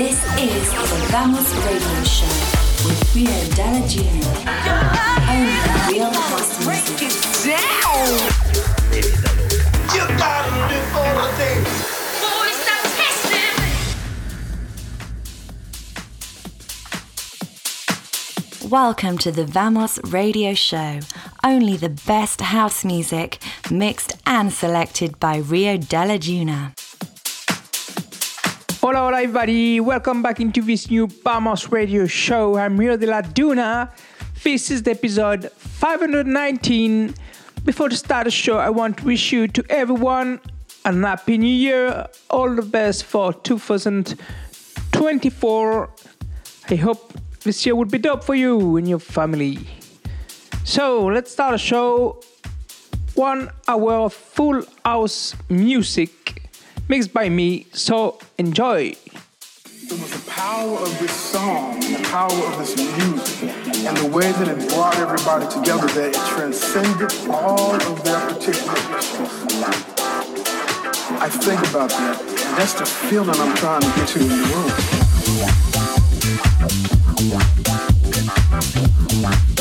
This is the Vamos Radio Show with Rio Dela Duna. Only real house music. down! You gotta live for the day. Welcome to the Vamos Radio Show. Only the best house music, mixed and selected by Rio Dela Duna. Hola, hola, everybody. Welcome back into this new Vamos Radio Show. I'm Rio Dela Duna. This is the episode 519. Before the start the show, I want to wish you to everyone a happy new year. All the best for 2024. I hope this year would be dope for you and your family. So let's start the show. One hour of full house music mixed by me. So enjoy. It was the power of this song, the power of this music, and the way that it brought everybody together that it transcended all of their particular issues. I think about that, and that's the feeling I'm trying to get to in the room.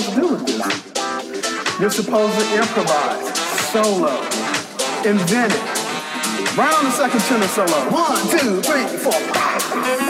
Supposed to do with this. You're supposed to improvise, solo, invent it. Right on the second tenor solo. One, two, three, four, five.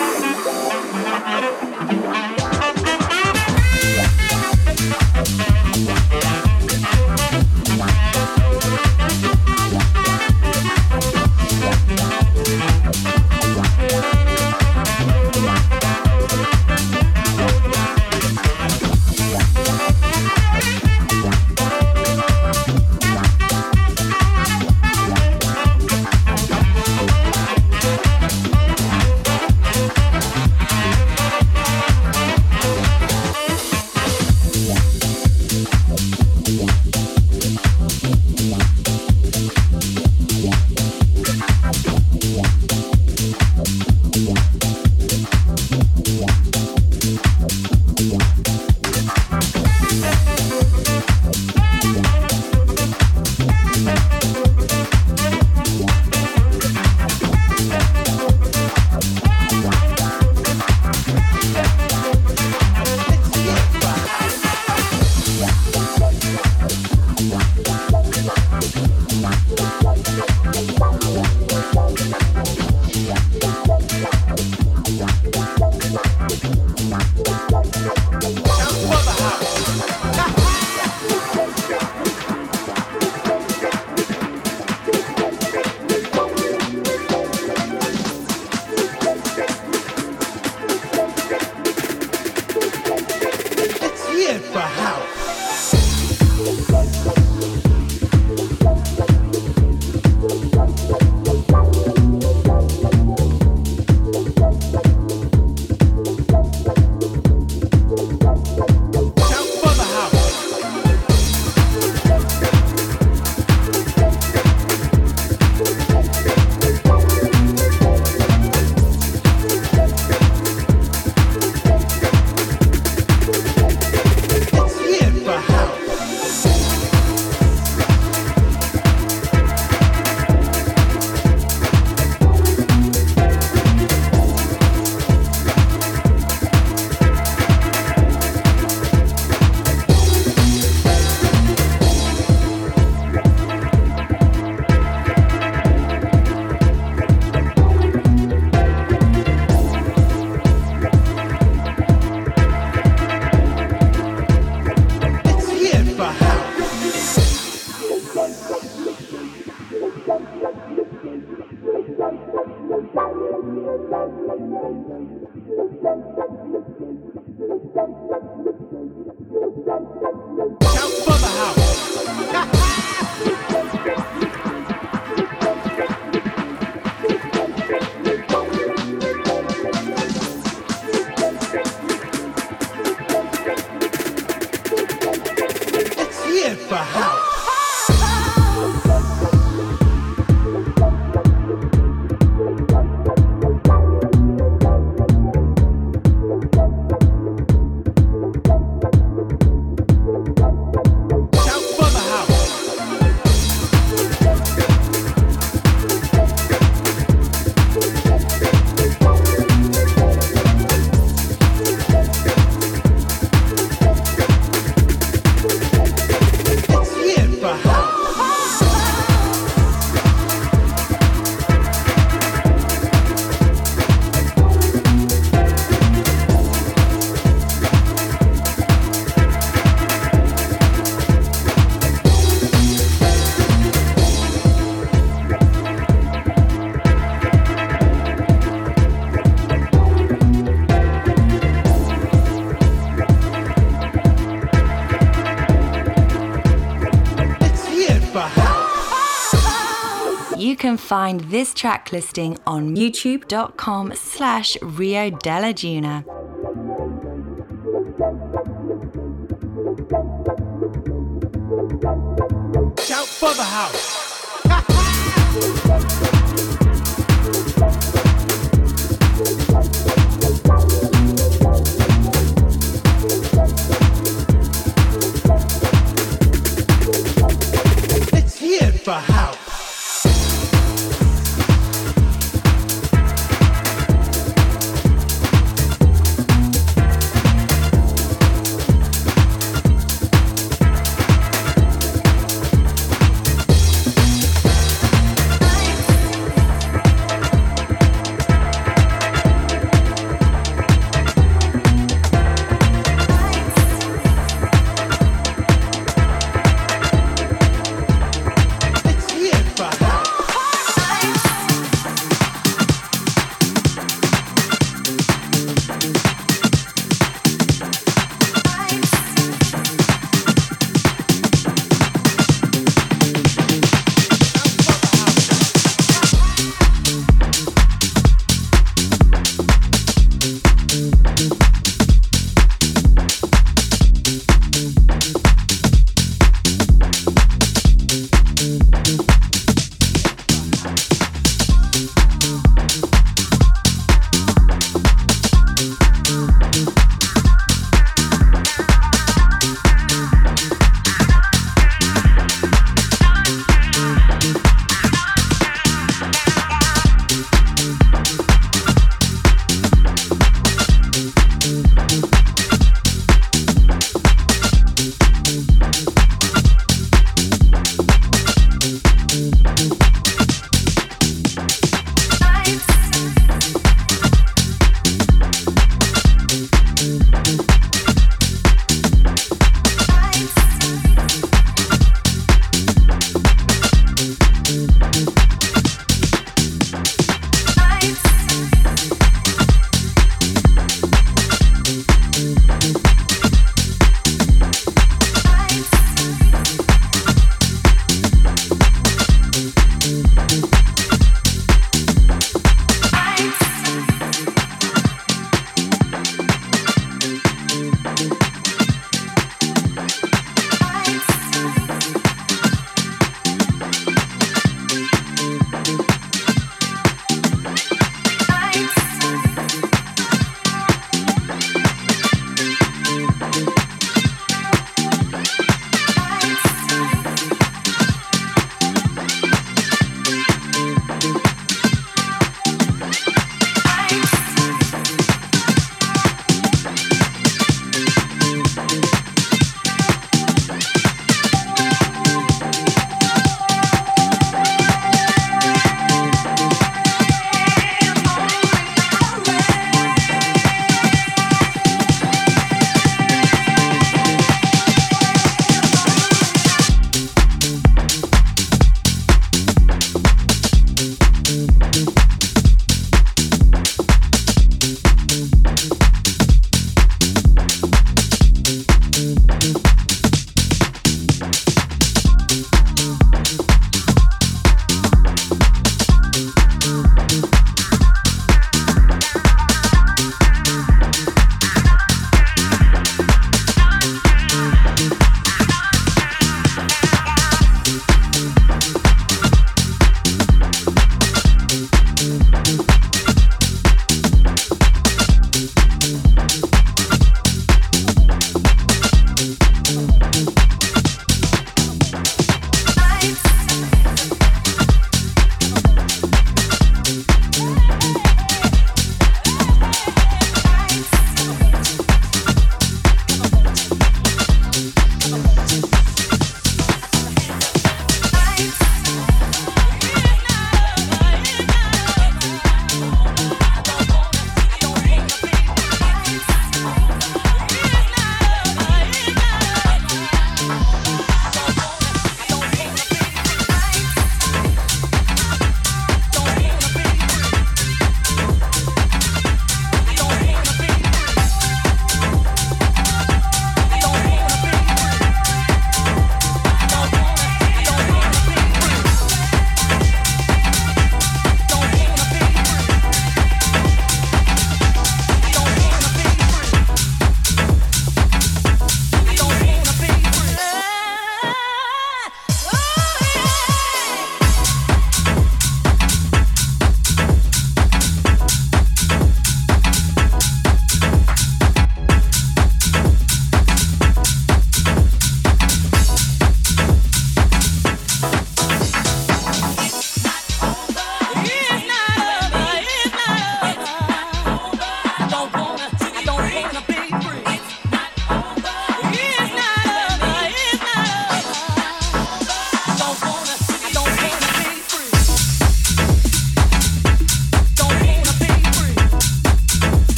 Can find this track listing on youtube.com slash Rio Dela Duna.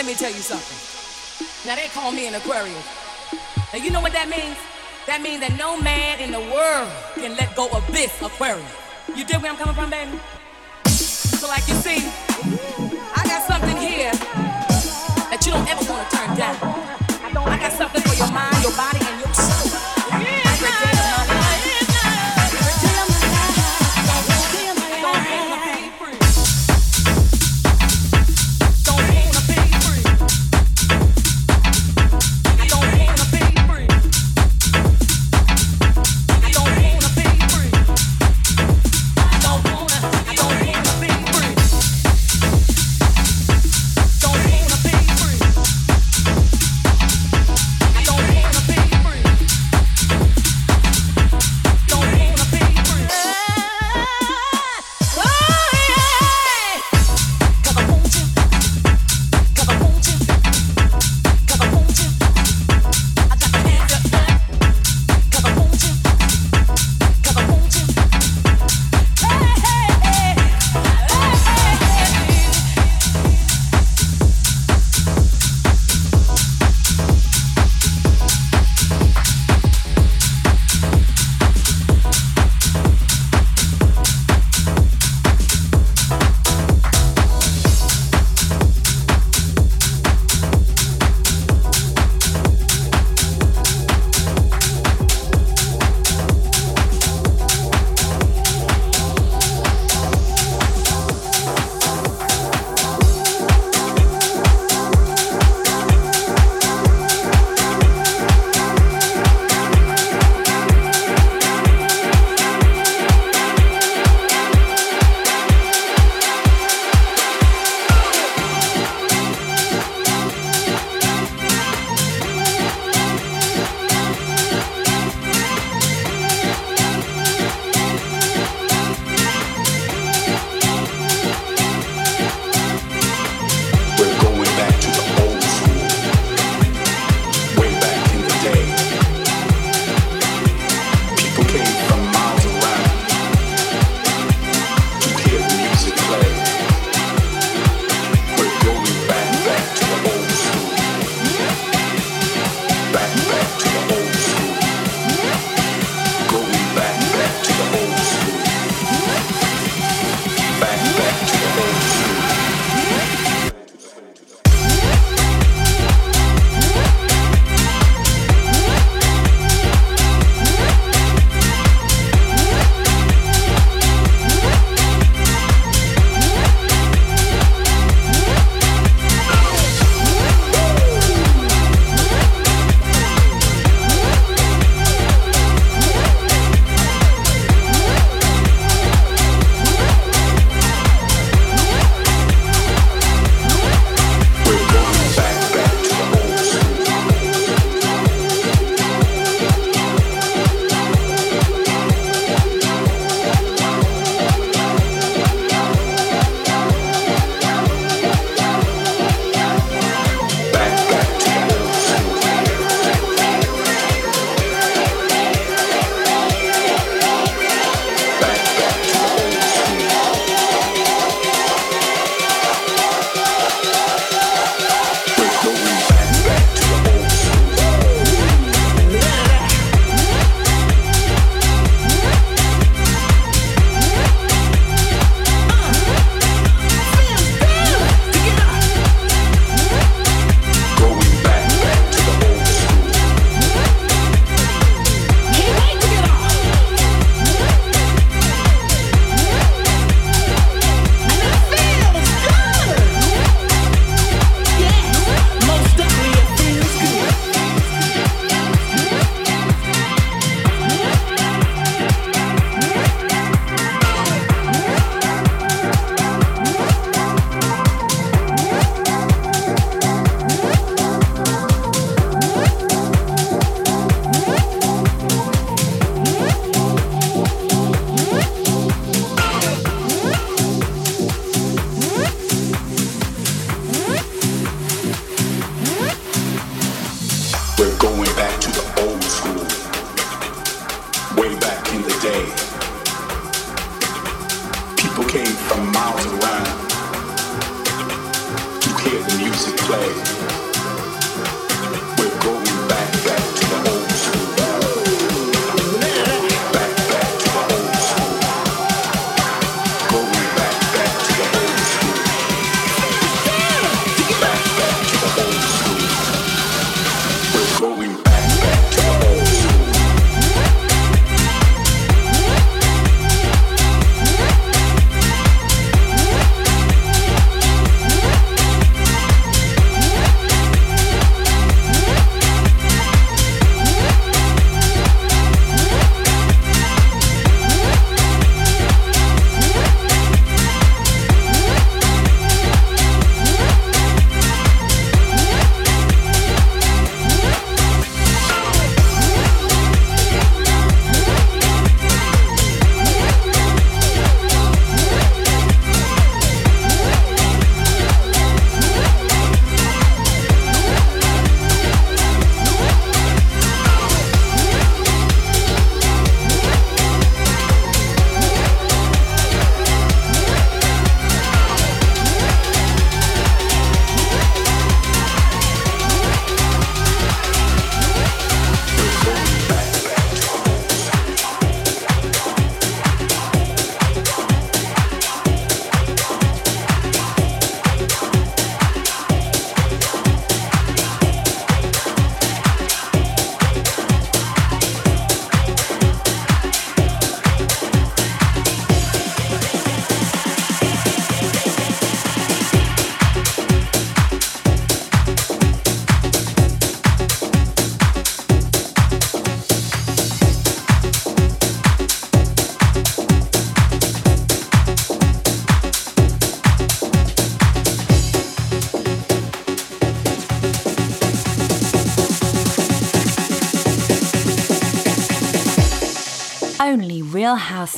Let me tell you something. Now they call me an Aquarius. Now you know what that means? That means that no man in the world can let go of this Aquarius. You dig where I'm coming from, baby? So like you see, I got something here that you don't ever want to turn down. I got something for your mind, your body,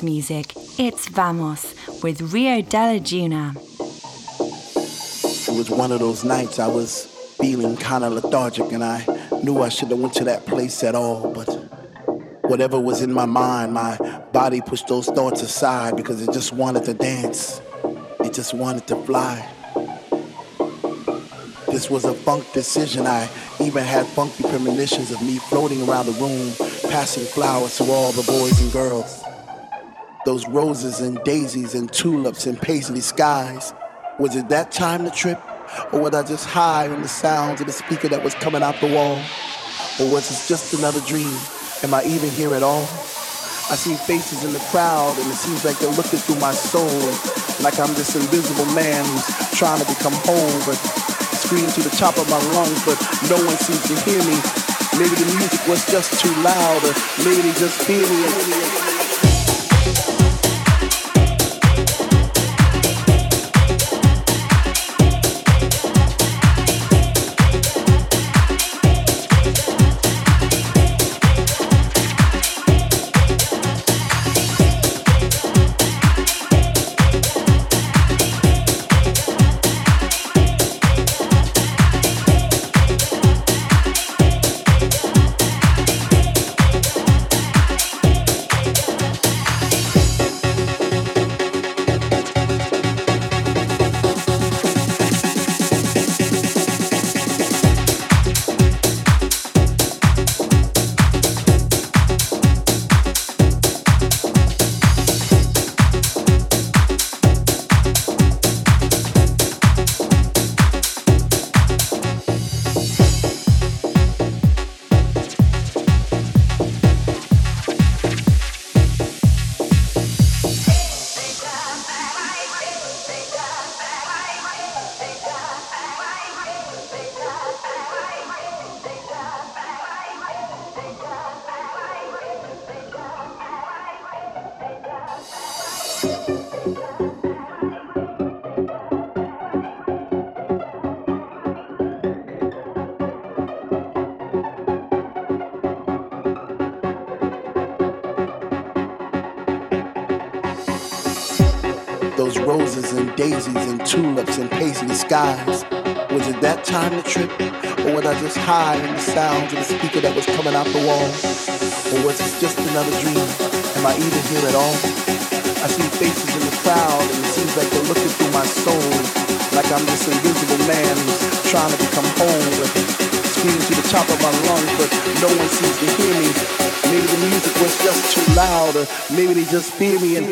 music, it's Vamos with Rio Dela Duna. It was one of those nights I was feeling kind of lethargic and I knew I shouldn't have went to that place at all, but whatever was in my mind, my body pushed those thoughts aside because it just wanted to dance. It just wanted to fly. This was a funk decision. I even had funky premonitions of me floating around the room, passing flowers to all the boys and girls those roses and daisies and tulips and paisley skies. Was it that time to trip? Or was I just high on the sounds of the speaker that was coming out the wall? Or was it just another dream? Am I even here at all? I see faces in the crowd and it seems like they're looking through my soul like I'm this invisible man who's trying to become whole but scream to the top of my lungs but no one seems to hear me. Maybe the music was just too loud or maybe they just fear me. And daisies and tulips and paisley skies. Was it that time to trip? Or was I just high in the sounds of the speaker that was coming out the wall? Or was it just another dream? Am I even here at all? I see faces in the crowd and it seems like they're looking through my soul like I'm this invisible man who's trying to become whole. Screaming to the top of my lungs, but no one seems to hear me. Maybe the music was just too loud, or maybe they just fear me and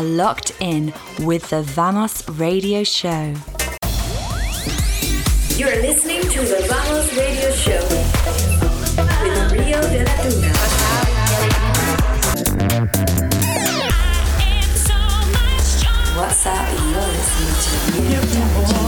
are locked in with the Vamos Radio Show. You're listening to the Vamos Radio Show with Rio Dela Duna. What's up? You're listening to Rio Dela Duna.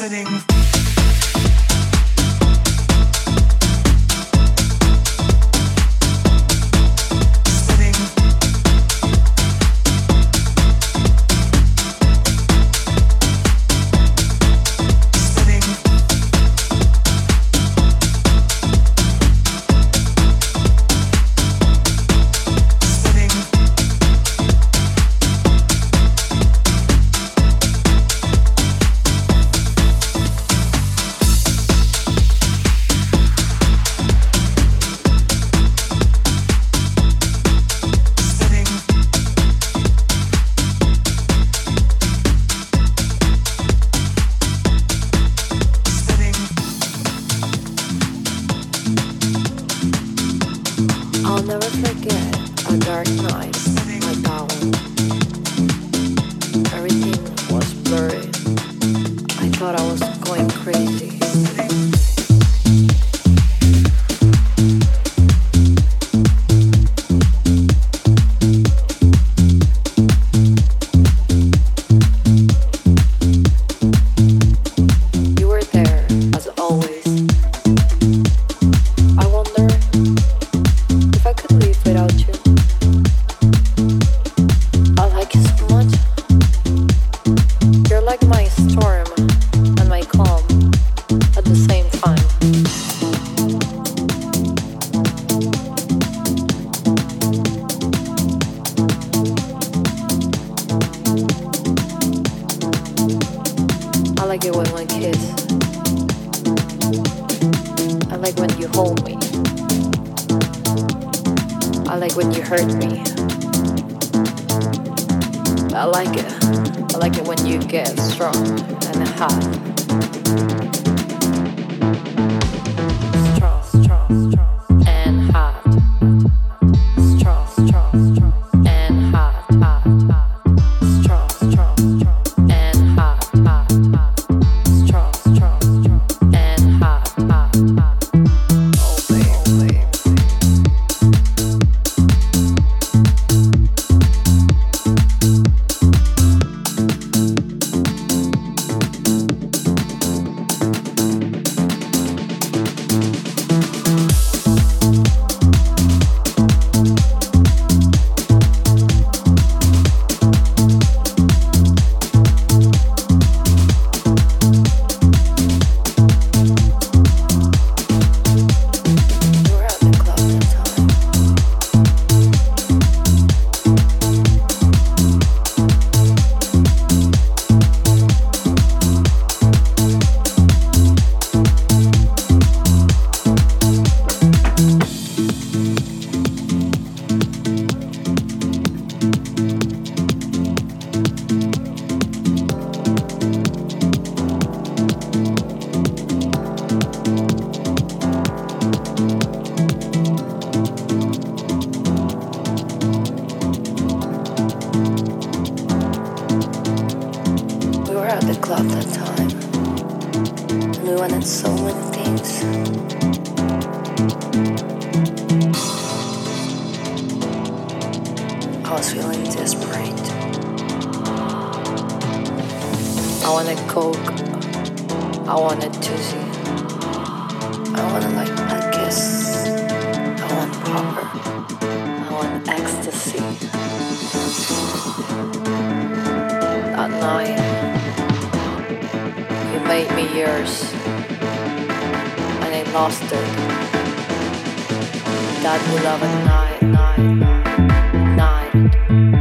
listening. me. I like when you hurt me. I like it. I like it when you get strong and hot. I want a Coke. I want a Toozy. I want like a kiss. I want proper. I want ecstasy. At night, you made me yours. And I lost it. That we love at night, night, night.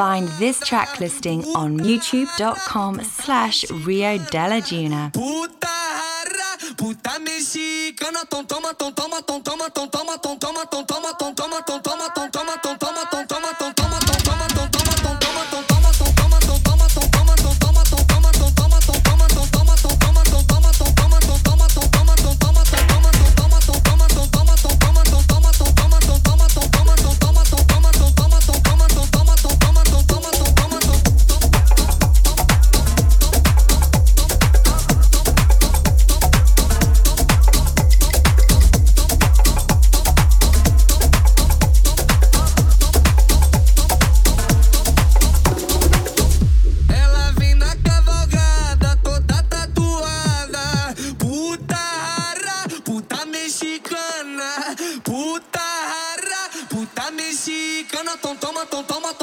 Find this track listing on youtube.com slash Rio Dela Duna. mexicana, puta rara, puta mexicana, tom toma, tom toma,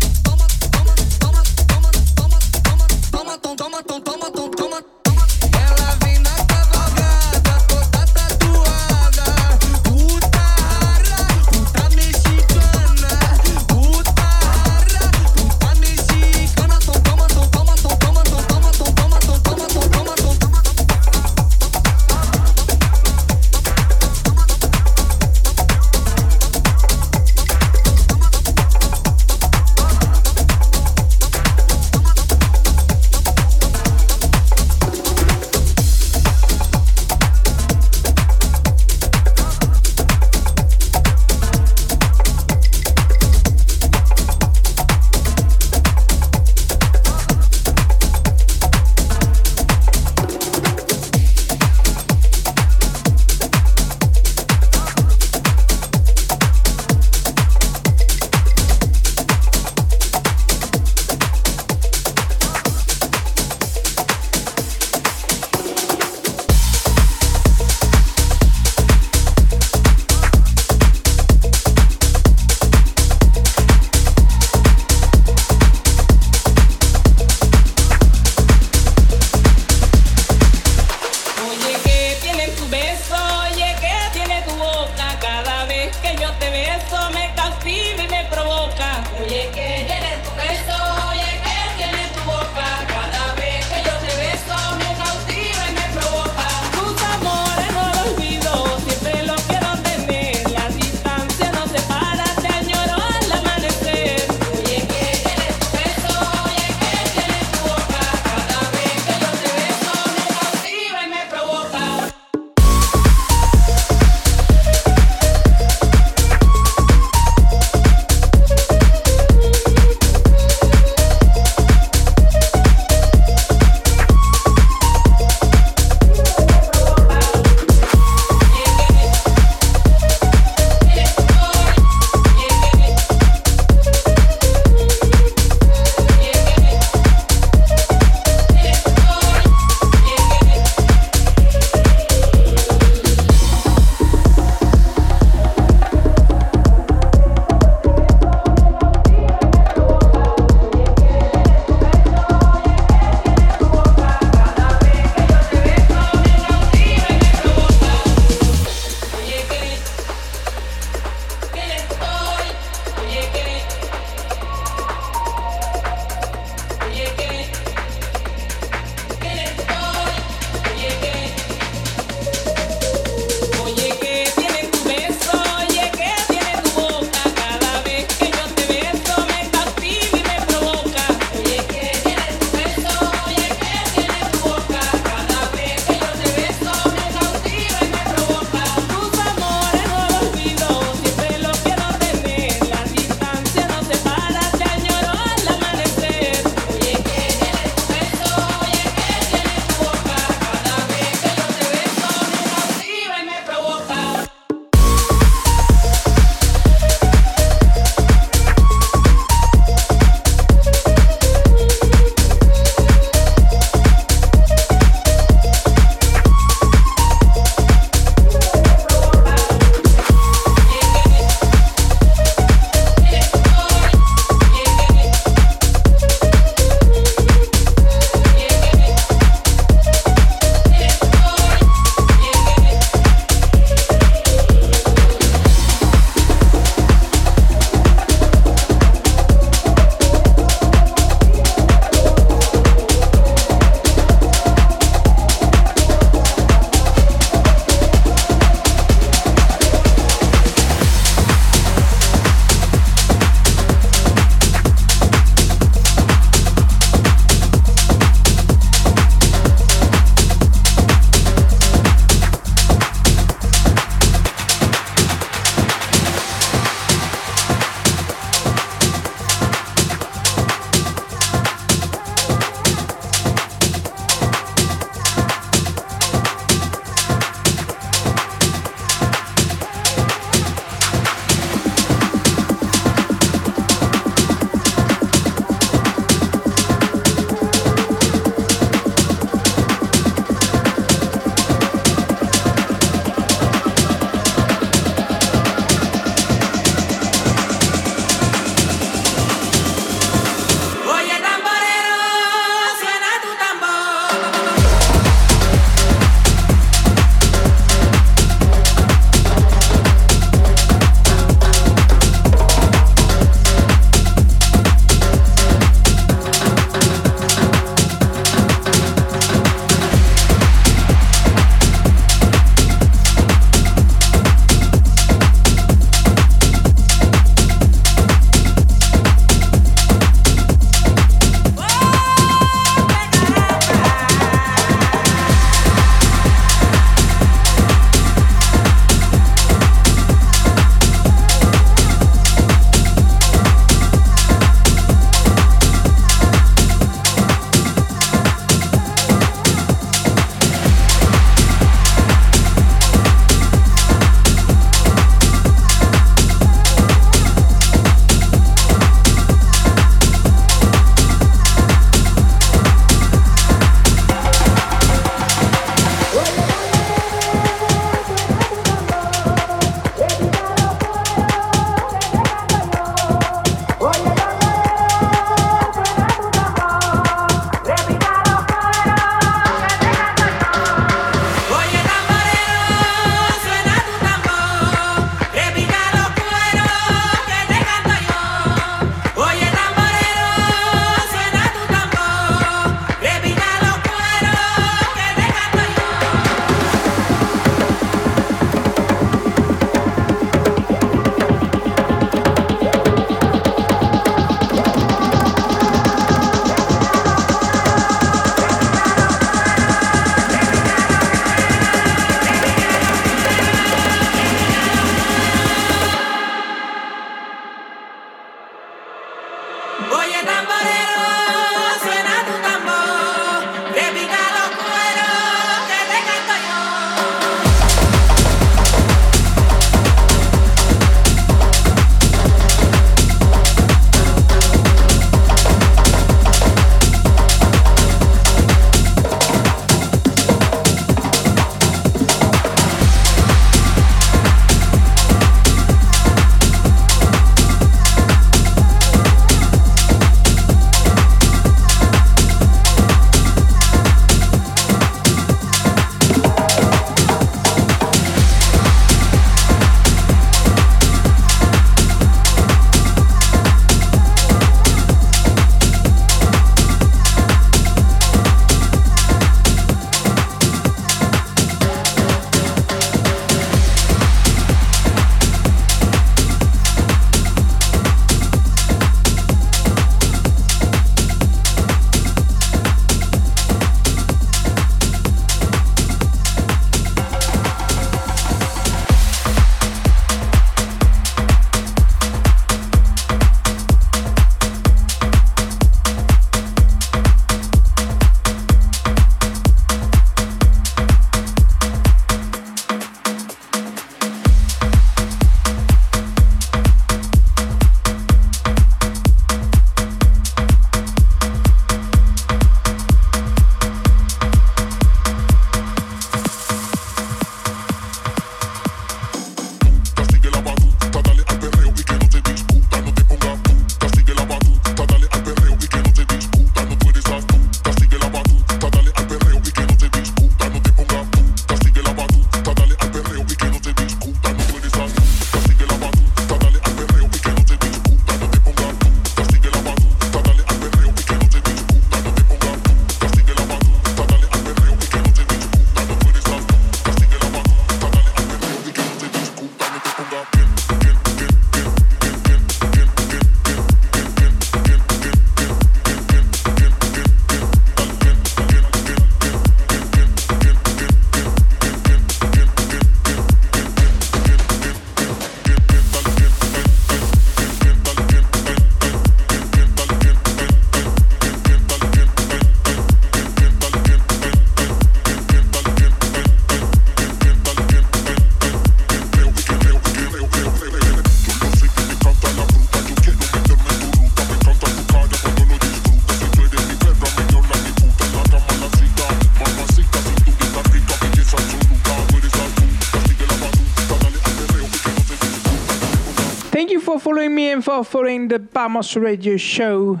following the Vamos Radio Show.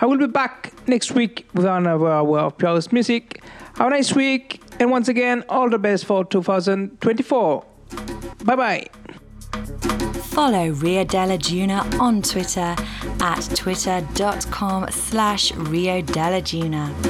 I will be back next week with another hour of purest music. Have a nice week, and once again, all the best for 2024. Bye bye. Follow Rio Dela Duna on Twitter at twitter.com slash Rio Dela Duna.